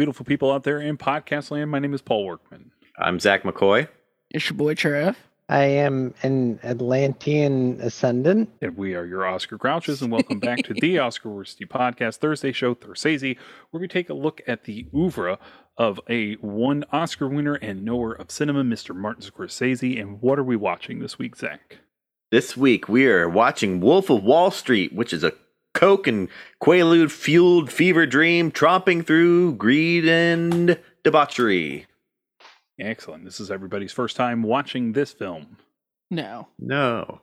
Hello, all you beautiful people out there in podcast land. My name is Paul Workman. I'm Zach McCoy. It's your boy Trev. I am an Atlantean ascendant. And we are your Oscar Grouches, and welcome back to the Oscar Worsty Podcast Thursday show, Thursday, where we take a look at the oeuvre of a one Oscar winner and knower of cinema, Mr. Martin Scorsese. And what are we watching this week, Zach? This week we are watching Wolf of Wall Street, which is a coke and quaalude fueled fever dream tromping through greed and debauchery. Excellent. This is everybody's first time watching this film. No. No.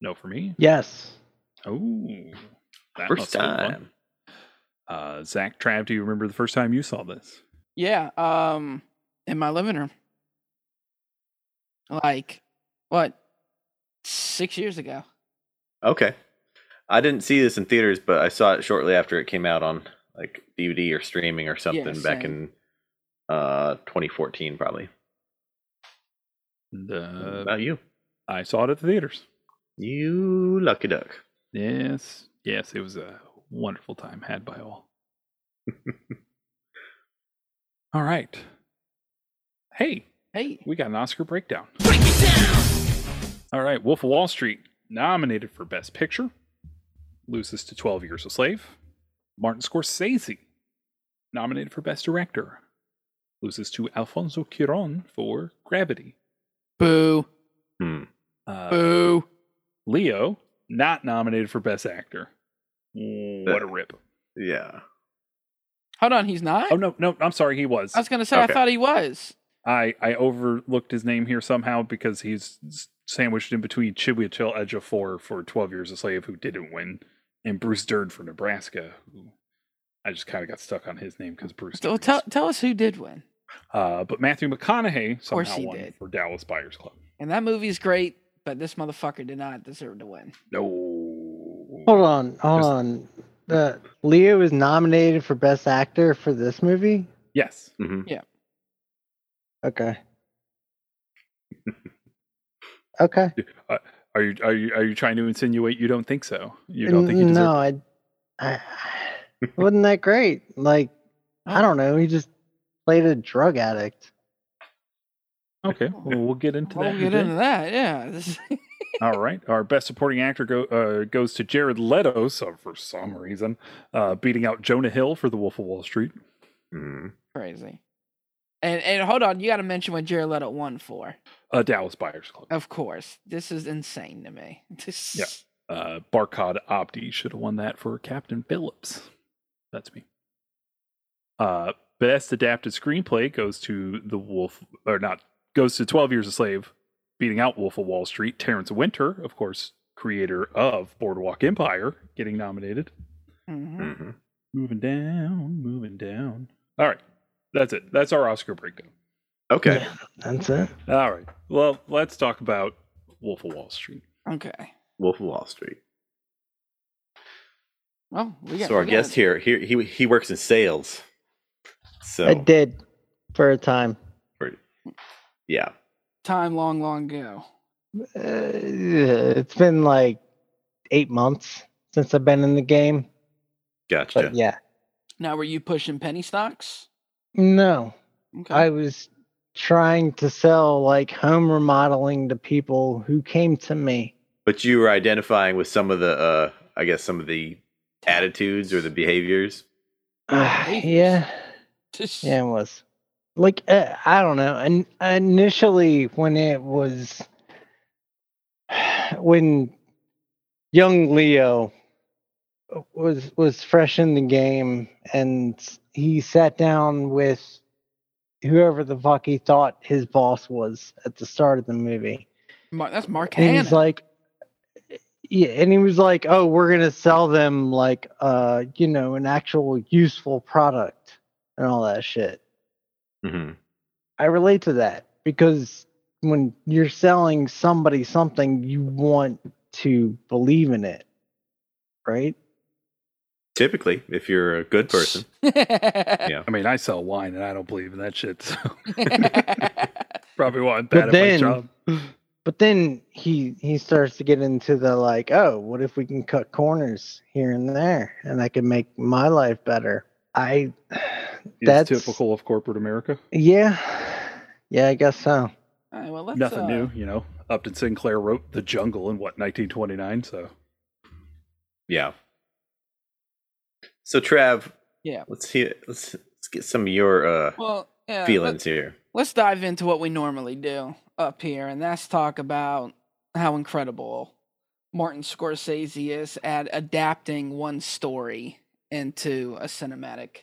No, for me. Yes. Oh, that First must have been time. Uh, Zach Trav, do you remember the first time you saw this? Yeah. Um, in my living room. Like, what? Six years ago. Okay. I didn't see this in theaters, but I saw it shortly after it came out on like DVD or streaming or something back in uh 2014 probably. The, about you? I saw it at the theaters. You lucky duck. Yes, yes, it was a wonderful time had by all. all right. Hey, Hey. we got an Oscar breakdown. Break All right, Wolf of Wall Street nominated for Best Picture, loses to 12 Years a Slave. Martin Scorsese nominated for Best Director, loses to Alfonso Cuarón for Gravity. Boo. Hmm. Uh, Boo. Leo not nominated for Best Actor. What a rip! Yeah. Hold on, he's not? Oh no, no, I'm sorry, he was. I was gonna say Okay. I thought he was. I I overlooked his name here somehow because he's sandwiched in between Chiwetel Ejiofor for Twelve Years a Slave, who didn't win, and Bruce Dern for Nebraska, who I just kind of got stuck on his name because Bruce. So Dern tell tell us who did win. uh, but Matthew McConaughey somehow he won did. for Dallas Buyers Club. And that movie's great, but this motherfucker did not deserve to win. No, Hold on, hold Just- on. Uh, Leo is nominated for Best Actor for this movie. Yes, hmm Okay. okay. Are you are you are you trying to insinuate you don't think so? You don't think he deserved? no, I, I wasn't that great. Like, I don't know. He just played a drug addict. Okay, well, we'll get into We'll that. in a get into that. Yeah. All right. Our best supporting actor go, uh, goes to Jared Leto, so for some reason, uh, beating out Jonah Hill for The Wolf of Wall Street. hmm crazy. And and hold on, you got to mention what Jared Leto won for. Uh, Dallas Buyers Club. Of course, this is insane to me. This, Yeah. Uh, Barkhad Abdi should have won that for Captain Phillips. That's me. Uh, best adapted screenplay goes to The Wolf, or not, goes to 12 Years a Slave, beating out Wolf of Wall Street. Terrence Winter, of course, creator of Boardwalk Empire, getting nominated. Mhm. hmm Moving down, moving down. All right. That's it. That's our Oscar breakdown. Okay. Yeah, that's it. All right. Well, let's talk about Wolf of Wall Street. Okay. Wolf of Wall Street. Well, we got so our we guest here, here he he works in sales. So I did for a time. For, yeah. time long, long ago. Uh, it's been like eight months since I've been in the game. Gotcha. But yeah, Now, were you pushing penny stocks? No, Okay. I was trying to sell like home remodeling to people who came to me. But you were identifying with some of the uh I guess some of the attitudes or the behaviors. Uh, yeah, Just- yeah, it was. Like uh, I don't know. And initially, when it was when young Leo was was fresh in the game, and he sat down with whoever the fuck he thought his boss was at the start of the movie. Mar- that's Mark and Hanna. he's like yeah and he was like oh we're gonna sell them like uh you know an actual useful product and all that shit hmm i relate to that because when you're selling somebody something you want to believe in it right Typically, if you're a good person. Yeah. I mean, I sell wine and I don't believe in that shit. So probably wasn't But bad at my then- job. but then he he starts to get into the like oh what if we can cut corners here and there and i can make my life better i It's That's- typical of corporate America. Yeah, yeah, I guess so. All right, well, let's, Nothing uh, new, you know. Upton Sinclair wrote The Jungle in what 1929, so Yeah. So Trav, Yeah. let's hear let's let's get some of your uh Well, yeah. feelings here. let's dive into what we normally do up here, and that's talk about how incredible Martin Scorsese is at adapting one story into a cinematic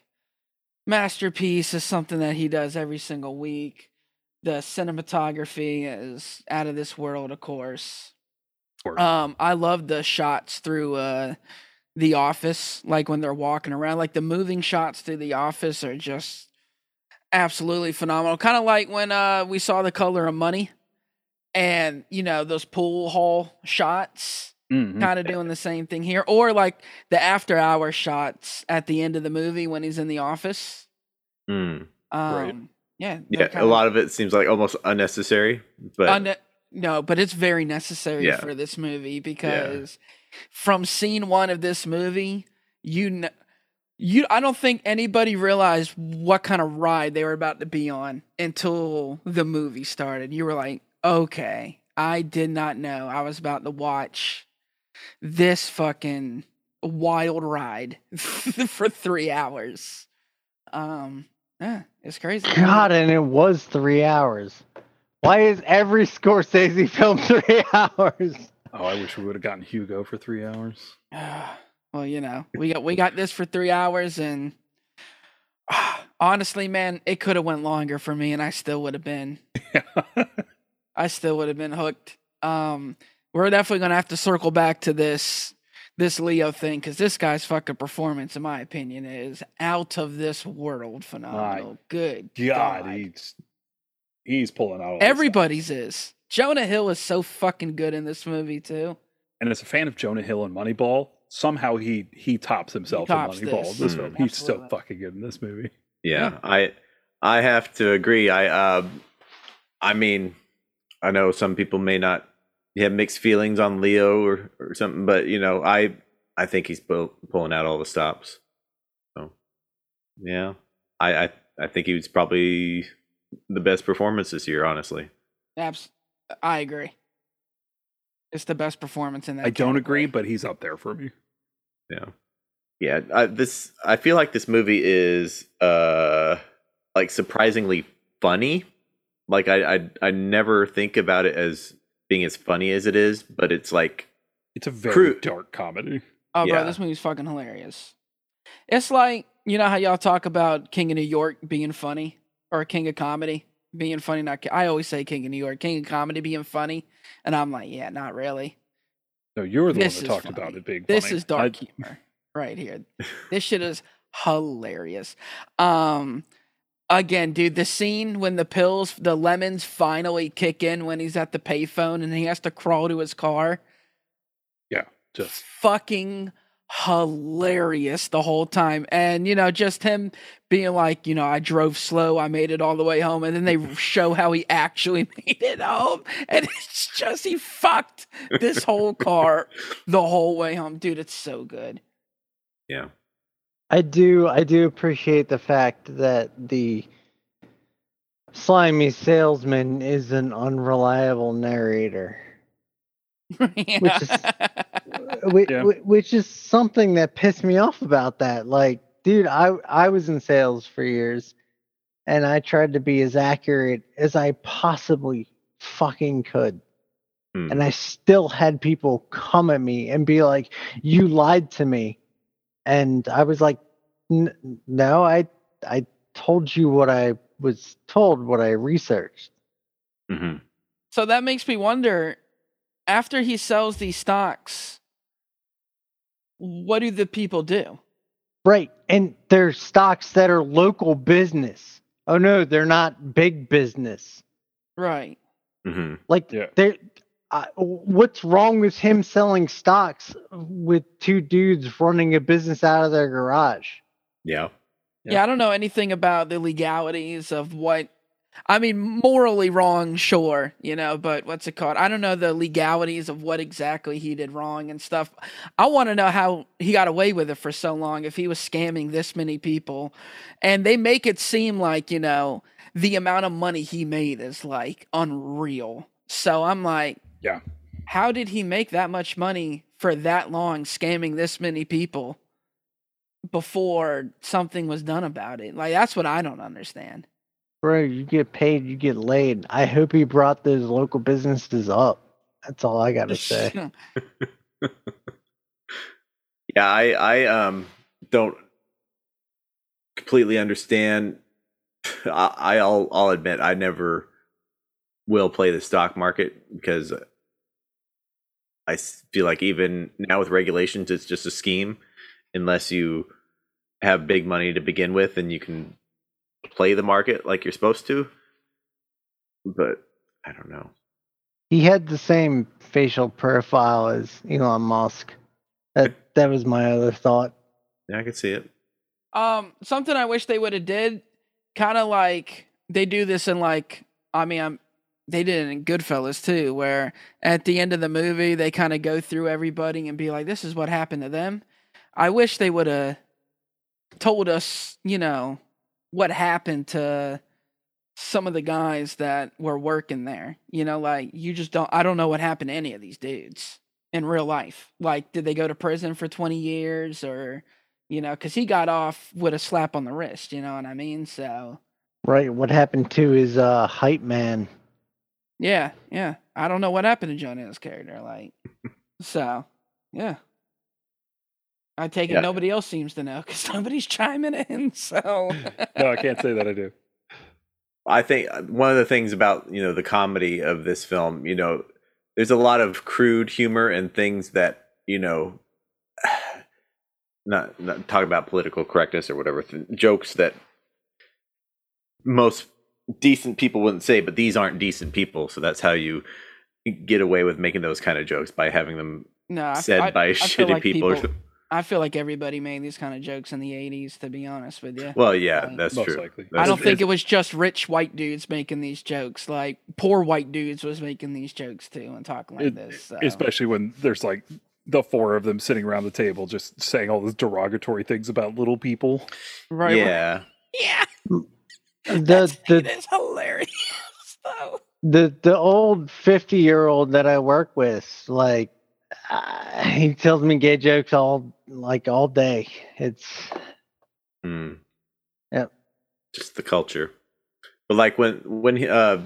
masterpiece is something that he does every single week. The cinematography is out of this world, of course. or Um, I love the shots through uh the office, like when they're walking around. Like the moving shots through the office are just absolutely phenomenal. Kind of like when uh we saw the color of money and you know those pool hall shots Mhm. kind of doing the same thing here or like the after hour shots at the end of the movie when he's in the office Mm. um Right. yeah Yeah, a lot of it seems like almost unnecessary, but no, but it's very necessary Yeah. for this movie because from scene one of this movie, you kn- you I don't think anybody realized what kind of ride they were about to be on until the movie started. You were like, okay, I did not know I was about to watch this fucking wild ride for three hours. Um, yeah, it's crazy. God, and it was three hours. Why is every Scorsese film three hours? Oh, I wish we would have gotten Hugo for three hours. well, you know, we got we got this for three hours, and honestly, man, it could have went longer for me, and I still would have been, I still would have been hooked. Um, we're definitely gonna have to circle back to this this Leo thing because this guy's fucking performance, in my opinion, is out of this world phenomenal. Good God, God, he's he's pulling out all everybody's is. Jonah Hill is so fucking good in this movie too. And as a fan of Jonah Hill and Moneyball, somehow he he tops himself tops in Moneyball. this. This Mm. film, he's so fucking good in this movie. yeah, Yeah. I I have to agree. I uh I mean, I know some people may not have mixed feelings on Leo or or something, but you know, I I think he's pull, pulling out all the stops. So, yeah, I I I think he was probably the best performance this year, honestly. Abs- I agree. It's the best performance in that. I don't agree, but he's up there for me. Yeah. Yeah, I, this I feel like this movie is uh like surprisingly funny. Like I I I never think about it as being as funny as it is, but it's like It's a very Cru- dark comedy. Oh, bro, this movie's fucking hilarious. It's like you know how y'all talk about King of New York being funny or King of Comedy being funny. not. I always say King of New York, King of Comedy being funny, and I'm like, yeah, not really. No, you're the This one that talked funny. about it being This funny. is dark I- humor right here. This shit is hilarious. Um again, dude, the scene when the pills, the lemons finally kick in when he's at the payphone and he has to crawl to his car. Yeah, just Fucking hilarious the whole time. And you know, just him being like, you know, I drove slow, I made it all the way home, and then they show how he actually made it home. And it's just he fucked this whole car the whole way home. Dude, it's so good. yeah. I do I do appreciate the fact that the slimy salesman is an unreliable narrator. Yeah. Which, Yeah. which is something that pissed me off about that. Like, dude, I I was in sales for years and I tried to be as accurate as I possibly fucking could. Hmm. And I still had people come at me and be like, "You lied to me." And I was like, "N- "No, I I told you what I was told, what I researched." hmm so that makes me wonder after he sells these stocks, what do the people do? Right. And they're stocks that are local business. Oh no, they're not big business. Right. hmm Like Yeah. they I what's wrong with him selling stocks with two dudes running a business out of their garage? Yeah. Yeah. I don't know anything about the legalities of what I mean, morally wrong, sure, you know, but what's it called? I don't know the legalities of what exactly he did wrong and stuff. I want to know how he got away with it for so long if he was scamming this many people. And they make it seem like, you know, the amount of money he made is like unreal. So I'm like, Yeah. How did he make that much money for that long scamming this many people before something was done about it? Like that's what I don't understand. Bro, you get paid, you get laid. I hope he brought those local businesses up. That's all I gotta say. Yeah, I I um don't completely understand. I, I'll I'll admit I never will play the stock market because I feel like even now with regulations, it's just a scheme. Unless you have big money to begin with, and you can play the market like you're supposed to. But I don't know. He had the same facial profile as Elon Musk. That that was my other thought. Yeah, I could see it. Um, something I wish they would have did, kind of like they do this in like, I mean, I'm, they did it in Goodfellas too, where at the end of the movie they kind of go through everybody and be like, "This is what happened to them." I wish they would have told us, you know, what happened to some of the guys that were working there. You know, like you just don't. I don't know what happened to any of these dudes in real life. Like, did they go to prison for twenty years or? you know, because he got off with a slap on the wrist, you know what I mean? So, Right, what happened to his uh hype man? yeah, yeah. I don't know what happened to Hill's character. Like, so, yeah. I take Yeah. it nobody else seems to know because nobody's chiming in. So, No, I can't say that I do. I think uh, one of the things about you know the comedy of this film, you know, there's a lot of crude humor and things that you know, not not talk about political correctness or whatever th- jokes that most decent people wouldn't say, but these aren't decent people, so that's how you get away with making those kind of jokes by having them no, said I, by I feel shitty like people. people- something. I feel like everybody made these kind of jokes in the 80s, to be honest with you. Well, yeah, Right. that's Most true. likely. I don't think it was just rich white dudes making these jokes. Like, poor white dudes was making these jokes too and talking like It- this. So. Especially when there's like the four of them sitting around the table just saying all these derogatory things about little people. right, right. yeah. Yeah. The That's, the it is hilarious, though. the the old 50 year old that I work with, like uh, he tells me gay jokes all like all day. It's Mm. Yep. Just the culture. But like when when he, uh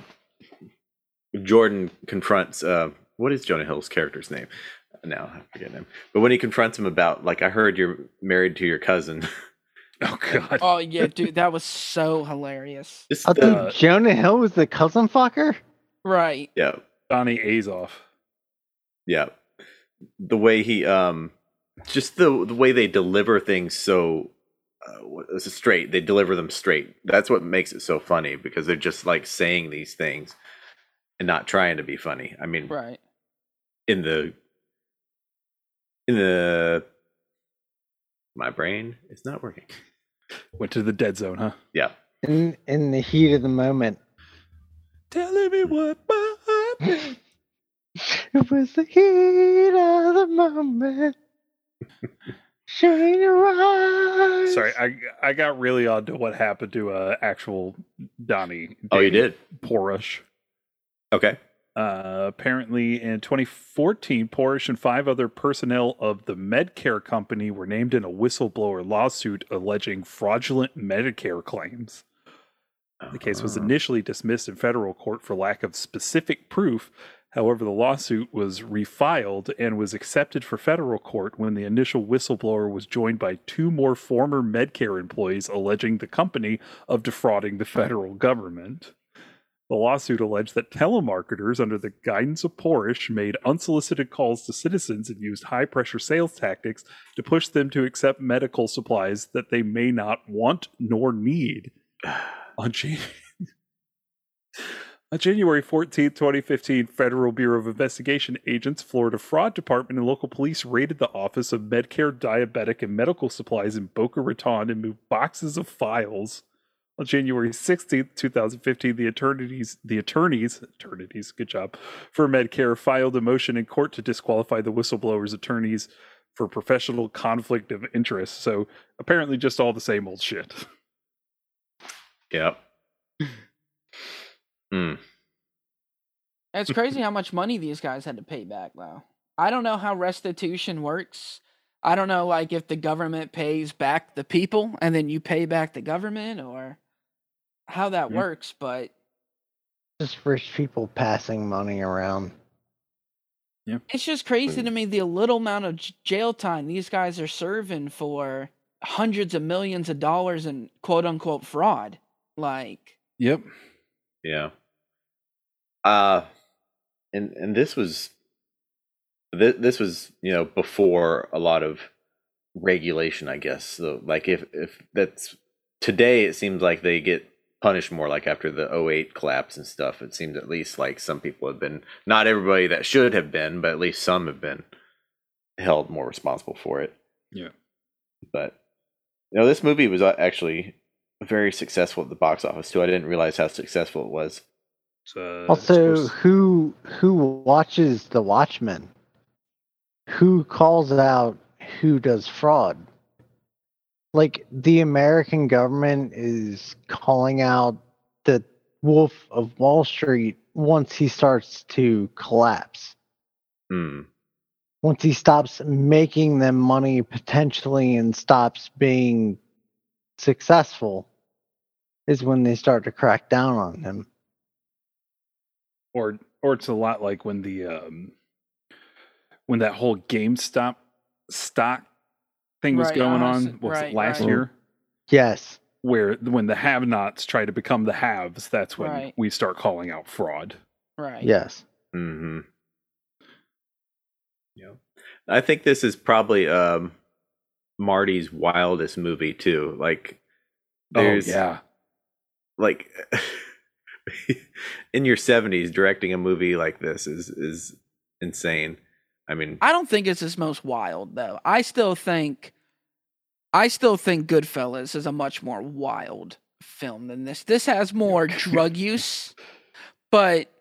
Jordan confronts uh what is Jonah Hill's character's name? Now I forget him. But when he confronts him about like I heard you're married to your cousin. Oh god. Oh yeah, dude, that was so hilarious. Just I the, think Jonah Hill was the cousin fucker. Right. yeah, Donnie Azoff. yeah. The way he um just the the way they deliver things so uh, straight. They deliver them straight. That's what makes it so funny because they're just like saying these things and not trying to be funny. I mean, Right. in the in the my brain is not working Went to the dead zone, huh? yeah In in the heat of the moment. Telling me what happened. It was the heat of the moment. Shine your eyes. Sorry, I I got really onto what happened to uh actual Donnie. oh you did Porush. okay Uh, apparently, in 2014, Porush and five other personnel of the Medcare company were named in a whistleblower lawsuit alleging fraudulent Medicare claims. The case was Uh, initially dismissed in federal court for lack of specific proof. However, the lawsuit was refiled and was accepted for federal court when the initial whistleblower was joined by two more former Medcare employees alleging the company of defrauding the federal government. The lawsuit alleged that telemarketers, under the guidance of Porush, made unsolicited calls to citizens and used high pressure sales tactics to push them to accept medical supplies that they may not want nor need. On, Jan- On January 14th, 2015, Federal Bureau of Investigation agents, Florida Fraud Department, and local police raided the office of Medicare Diabetic and Medical Supplies in Boca Raton and moved boxes of files On January 16th, 2015, the attorneys, the attorneys, attorneys, good job, for Medicare filed a motion in court to disqualify the whistleblower's attorneys for professional conflict of interest. So apparently, just all the same old shit. Yep. Hmm. It's crazy how much money these guys had to pay back, though. I don't know how restitution works. I don't know, like, if the government pays back the people and then you pay back the government or how that Yeah. works, but Just rich people passing money around. it's just crazy to me the little amount of jail time these guys are serving for hundreds of millions of dollars in quote unquote fraud. Like, Yep. Yeah. Uh and and this was this, this was, you know, before a lot of regulation, I guess. So like if if that's today it seems like they get punished more like after the 08 collapse and stuff. It seems at least like some people have been not everybody that should have been, but at least some have been held more responsible for it. Yeah. But you know, this movie was uh, actually very successful at the box office too. I didn't realize how successful it was. So, Also, supposed- who who watches the Watchmen? Who calls out who does fraud? Like the American government is calling out the Wolf of Wall Street once he starts to collapse. Hmm. Once he stops making them money potentially and stops being successful is when they start to crack down on him. Or or it's a lot like when the um when that whole GameStop stock thing was Right, going honest- on what was it, right, last right. year Yes. where when the have-nots try to become the haves that's when Right. we start calling out fraud right. Yes. Mm-hmm. Yeah. I think this is probably um Marty's wildest movie too. Like there's oh yeah like in your 70s directing a movie like this is is insane. I mean, I don't think it's his most wild though. I still think I still think Goodfellas is a much more wild film than this. This has more drug use, but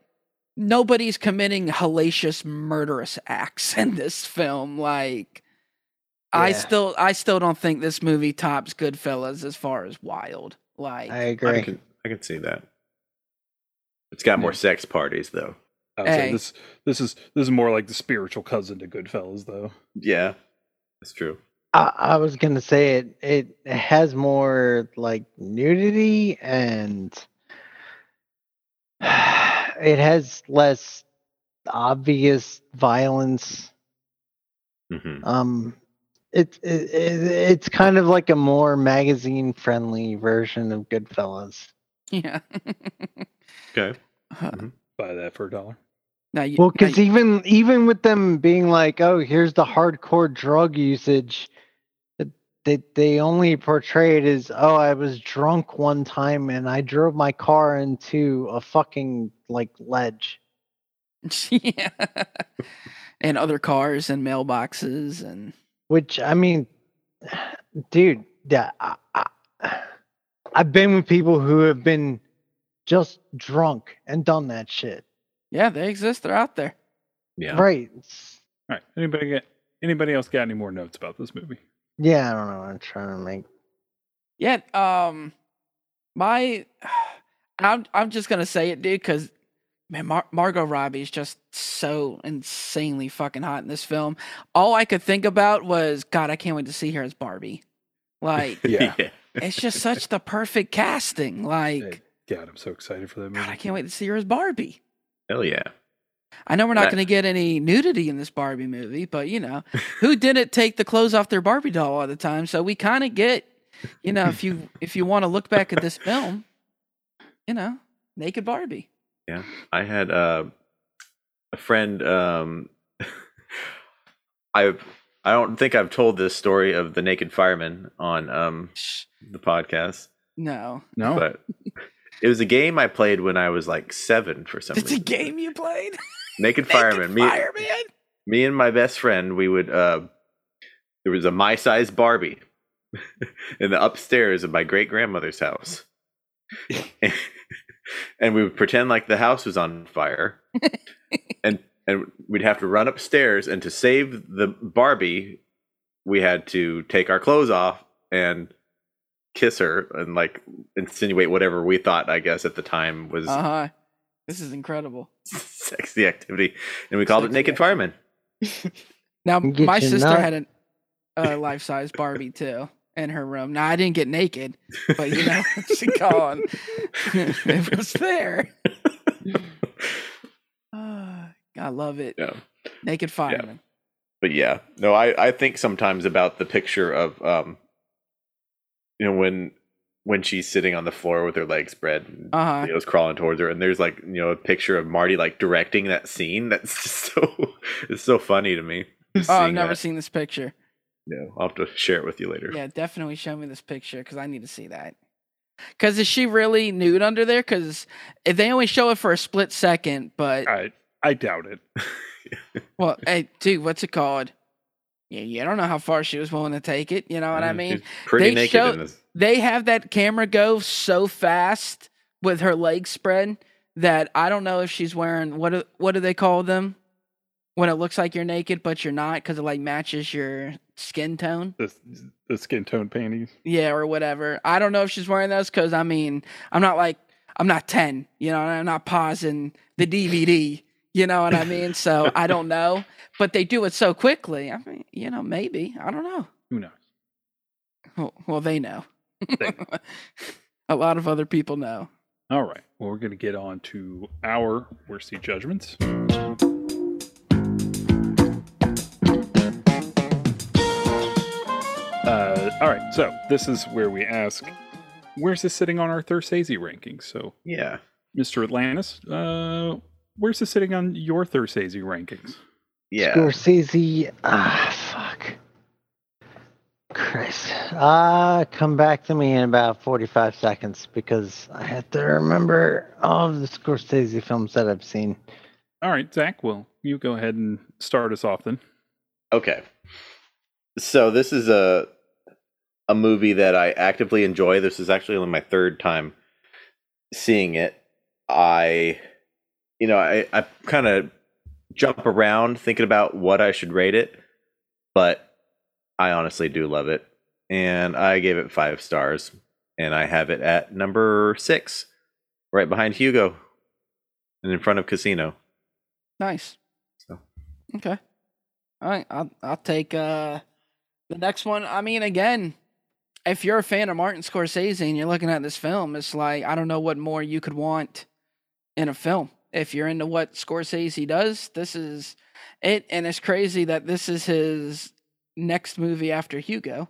nobody's committing hellacious murderous acts in this film. Like I still I still don't think this movie tops Goodfellas as far as wild. Like I I agree. can I can see that. It's got more Yeah. sex parties though. I would say Hey. this this is this is more like the spiritual cousin to Goodfellas though Yeah. That's true. I, I was gonna say it. It has more like nudity and it has less obvious violence. hmm Um, it, it, it it's kind of like a more magazine friendly version of Goodfellas. yeah. Okay. Mm-hmm. buy that for a dollar now you, Well, because even even with them being like, oh, here's the hardcore drug usage, it- they they only portray it as, oh, I was drunk one time and I drove my car into a fucking like ledge. yeah. and other cars and mailboxes and Which I mean, dude, yeah, I, I, I've been with people who have been just drunk and done that shit. yeah, they exist. They're out there. Yeah. Right? All right anybody get anybody else got any more notes about this movie Yeah, I don't know. I'm trying to make. Yeah, um, my, I'm I'm just gonna say it, dude, because man, Mar- Margot Robbie is just so insanely fucking hot in this film. All I could think about was, God, I can't wait to see her as Barbie. Like, Yeah. it's just such the perfect casting. Like, Hey, God I'm so excited for that movie God, I can't wait to see her as Barbie. Hell yeah. I know we're not That- going to get any nudity in this Barbie movie, but you know, who didn't take the clothes off their Barbie doll all the time? So we kind of get, you know, if you if you want to look back at this film, you know, naked Barbie. Yeah. I had uh, a friend um I've I don't think I've told this story of the naked fireman on um the podcast, No, no but it was a game I played when I was like 7 for some it's a game you played. Naked Naked Fireman. Me, Fireman. me and my best friend, we would uh there was a my size Barbie in the upstairs of my great grandmother's house. and we would pretend like the house was on fire, and and we'd have to run upstairs. And to save the Barbie, we had to take our clothes off and kiss her and like insinuate whatever we thought, I guess, at the time was Uh huh. This is incredible. sexy activity, and we called it Sexy Naked Fireman. Now, Get my your sister nut. had a, a life size Barbie too in her room. Now, I didn't get naked, but you know, she gone. it was there. Ah, I love it. Yeah. Naked fireman. but yeah, no, I I think sometimes about the picture of um, you know when when she's sitting on the floor with her legs spread. And, Uh huh. Leo's crawling towards her, and there's like you know a picture of Marty like directing that scene. That's just so it's so funny to me. Oh, I've never that. seen this picture. Yeah, I'll have to share it with you later. Yeah, definitely show me this picture because I need to see that. Because is she really nude under there? Because they only show it for a split second, but I I doubt it. well, hey, dude, what's it called? Yeah, you don't know how far she was willing to take it. You know what I mm, mean? pretty They naked show- in this. they have that camera go so fast with her legs spread that I don't know if she's wearing what do, what do they call them when it looks like you're naked but you're not because it like matches your skin tone. The the skin tone panties. Yeah, or whatever. I don't know if she's wearing those because I mean I'm not like I'm not ten, you know, I'm not pausing the DVD. You know what I mean? So I don't know, but they do it so quickly. I mean, you know, maybe I don't know. Who knows? Well, well they know. They A lot of other people know. All right. Well, we're going to get on to our worst judgments. Uh, all right. So this is where we ask, where's this sitting on our Thursday rankings? So, Yeah, Mr. Atlantis, uh, where's this sitting on your Thursday rankings? yeah. Scorsese. Ah, fuck. Chris. Ah, come back to me in about 45 seconds because I have to remember all of the Scorsese films that I've seen. All right, Zach. Well, you go ahead and start us off then. Okay. So this is a a movie that I actively enjoy. This is actually only my third time seeing it. I you know, I, I kind of jump around thinking about what I should rate it, but I honestly do love it. And I gave it five stars. And I have it at number six, right behind Hugo. And in front of Casino. Nice. So. Okay. All right. I'll I'll take uh the next one. I mean, again, if you're a fan of Martin Scorsese and you're looking at this film, it's like I don't know what more you could want in a film. If you're into what Scorsese does, this is it. And it's crazy that this is his next movie after Hugo.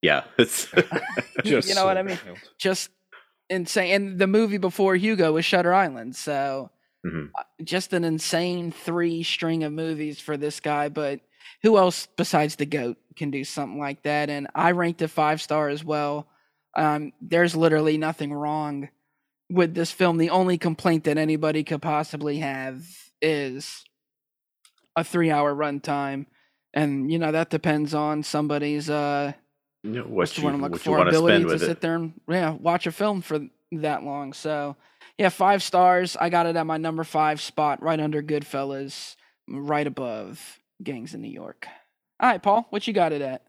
Yeah. It's Just you know so what I mean? wild. Just insane. And the movie before Hugo was Shutter Island. So Mhm. uh, just an insane three string of movies for this guy. But who else besides the GOAT can do something like that? And I ranked it five star as well. Um, there's literally nothing wrong with this film. The only complaint that anybody could possibly have is a three hour runtime. And you know that depends on somebody's uh you know, what's what the you, word I'm looking what for? want to Ability spend to sit it. there and yeah, watch a film for that long. So yeah, five stars. I got it at my number five spot, right under Goodfellas, right above Gangs in New York. All right, Paul, what you got it at?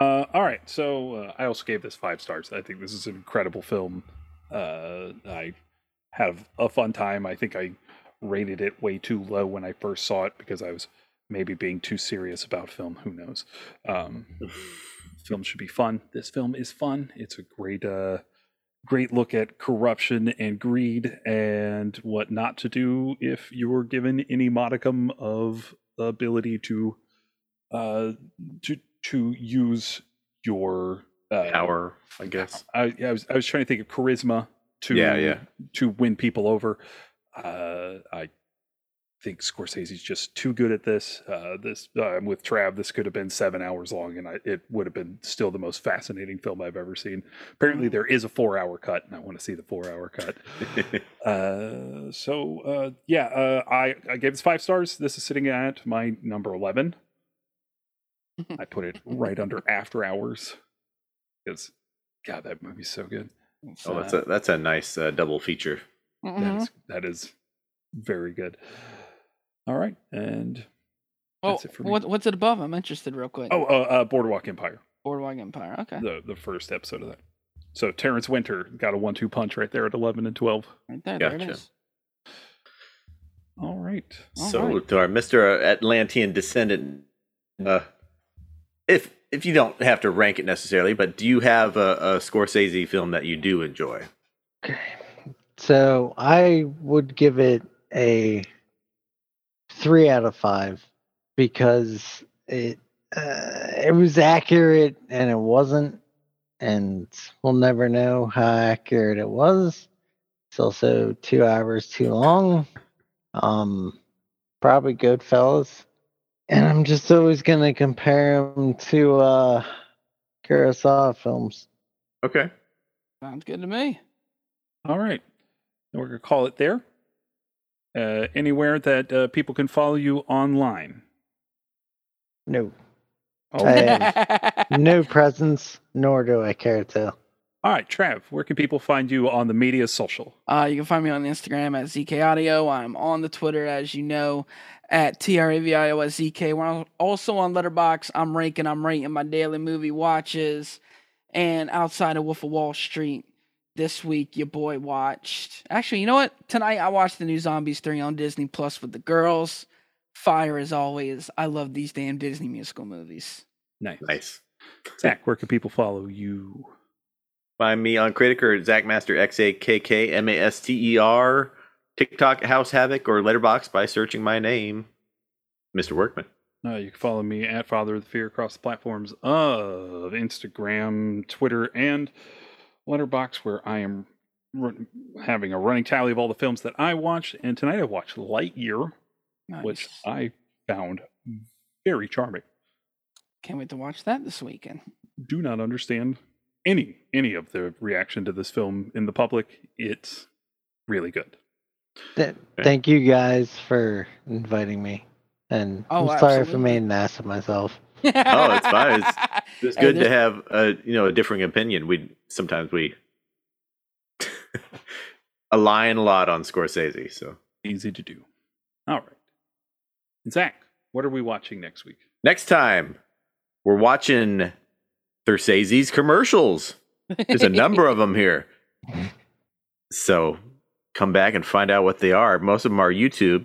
Uh, all right, so uh, I also gave this five stars. I think this is an incredible film. Uh, I have a fun time. I think I rated it way too low when I first saw it because I was maybe being too serious about film. Who knows? Um, film should be fun. This film is fun. It's a great, uh, great look at corruption and greed and what not to do if you're given any modicum of ability to, uh, to to use your uh, Power, I guess. I, I was I was trying to think of charisma to Yeah, yeah. to win people over. Uh, I think Scorsese's just too good at this. Uh, this uh, with Trav, this could have been seven hours long, and I, it would have been still the most fascinating film I've ever seen. Apparently, there is a four-hour cut, and I want to see the four-hour cut. Uh, so uh, yeah, uh, I I gave this five stars. This is sitting at my number eleven. I put it right under After Hours because God, that movie's so good. Oh, that's a that's a nice uh, double feature. Mhm. That is that is very good. All right, and Oh, that's it for me. what, what's it above? I'm interested, real quick. oh, uh, uh, Boardwalk Empire, Boardwalk Empire. Okay, the the first episode of that. So Terrence Winter got a one-two punch right there at eleven and twelve. right there. There it Gotcha. is. All right. All so right. to our Mr. Atlantean descendant, uh, if if you don't have to rank it necessarily, but do you have a, a Scorsese film that you do enjoy? Okay. So I would give it a three out of five because it uh, it was accurate and it wasn't, and we'll never know how accurate it was. It's also two hours too long. Um, probably Goodfellas, and I'm just always gonna compare them to uh, Kurosawa films. Okay. Sounds good to me. All right. We're gonna call it there. Uh, anywhere that uh, people can follow you online. No, Oh, I have no presence, nor do I care to. All right, Trav. Where can people find you on the media social? Uh, you can find me on Instagram at ZK Audio. I'm on the Twitter, as you know, at TRAVIOSZK. We're also on Letterboxd. I'm ranking, I'm rating my daily movie watches. And outside of Wolf of Wall Street, this week your boy watched. Actually, you know what? Tonight I watched the new Zombies 3 on Disney Plus with the girls. Fire as always. I love these damn Disney musical movies. Nice. Nice. Zach, where can people follow you? Find me on Criticker, Zach Master, X A K K M A S T E R, TikTok, House Havoc, or Letterboxd by searching my name, Mr. Workman. Uh, you can follow me at Father of the Fear across the platforms of Instagram, Twitter, and Letterboxd, where I am run- having a running tally of all the films that I watched. And tonight I watched Lightyear, Nice. which I found very charming. Can't wait to watch that this weekend. Do not understand any any of the reaction to this film in the public. It's really good. Th- Thank you guys for inviting me. And Oh, I'm sorry for absolutely. making an ass of myself. Oh, it's fine. It's Hey, good to have a you know a differing opinion. We sometimes we align a lot on Scorsese. So Easy to do. All right. And Zach, what are we watching next week? next time we're watching Thursese's commercials. There's a number of them here. So come back and find out what they are. Most of them are YouTube.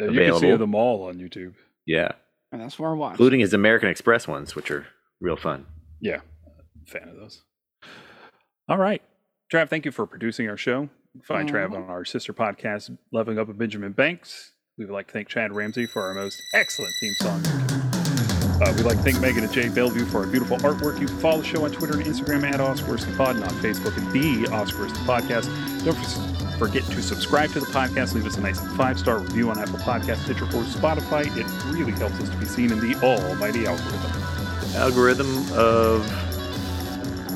Uh, you can see them all on YouTube. Yeah, And that's where I watch. including his American Express ones, which are real fun. Yeah, fan of those. All right, Trav, thank you for producing our show. Find Trav Mhm. on our sister podcast, Loving Up with Benjamin Banks. We would like to thank Chad Ramsey for our most excellent theme song. Uh, we'd like to thank Megan and Jay Bellevue for our beautiful artwork. You can follow the show on Twitter and Instagram at OscarsPod and on Facebook at The Oscars Podcast. Don't forget to subscribe to the podcast. Leave us a nice five star review on Apple Podcasts, Stitcher, or Spotify. It really helps us to be seen in the almighty algorithm. Algorithm of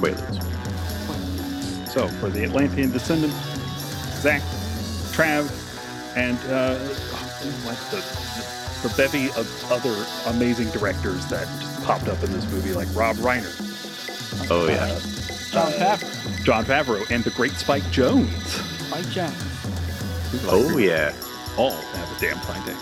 Quaaludes. So for the Atlantean descendant, Zach, Trav, and uh, like the, the bevy of other amazing directors that popped up in this movie, like Rob Reiner, Oh yeah. uh, Jon uh, Favreau. Jon Favreau, and the great Spike Jonze. Mike Jones. Oh yeah. all to have a damn fine day.